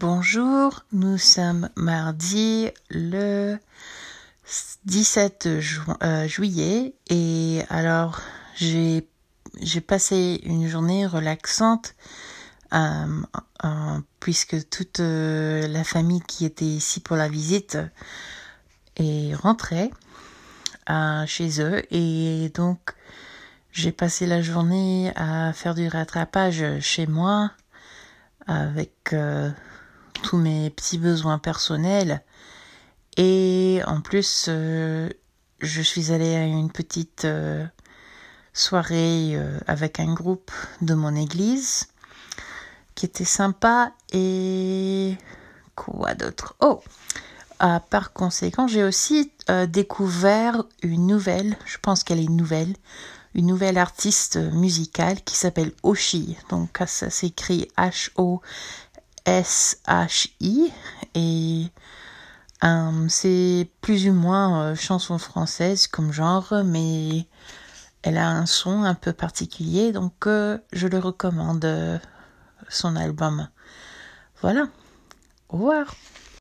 Bonjour, nous sommes mardi le 17 euh, juillet et alors j'ai passé une journée relaxante euh, euh, puisque toute la famille qui était ici pour la visite est rentrée chez eux et donc j'ai passé la journée à faire du rattrapage chez moi avec mes petits besoins personnels. Et en plus, euh, je suis allée à une petite euh, soirée euh, avec un groupe de mon église qui était sympa. Et quoi d'autre? Oh Par conséquent, j'ai aussi découvert une nouvelle, je pense qu'elle est nouvelle, une nouvelle artiste musicale qui s'appelle Oshi. Donc ça s'écrit H-O S-H-I et euh, c'est plus ou moins euh, chanson française comme genre, mais elle a un son un peu particulier, donc euh, je le recommande son album. Voilà. Au revoir.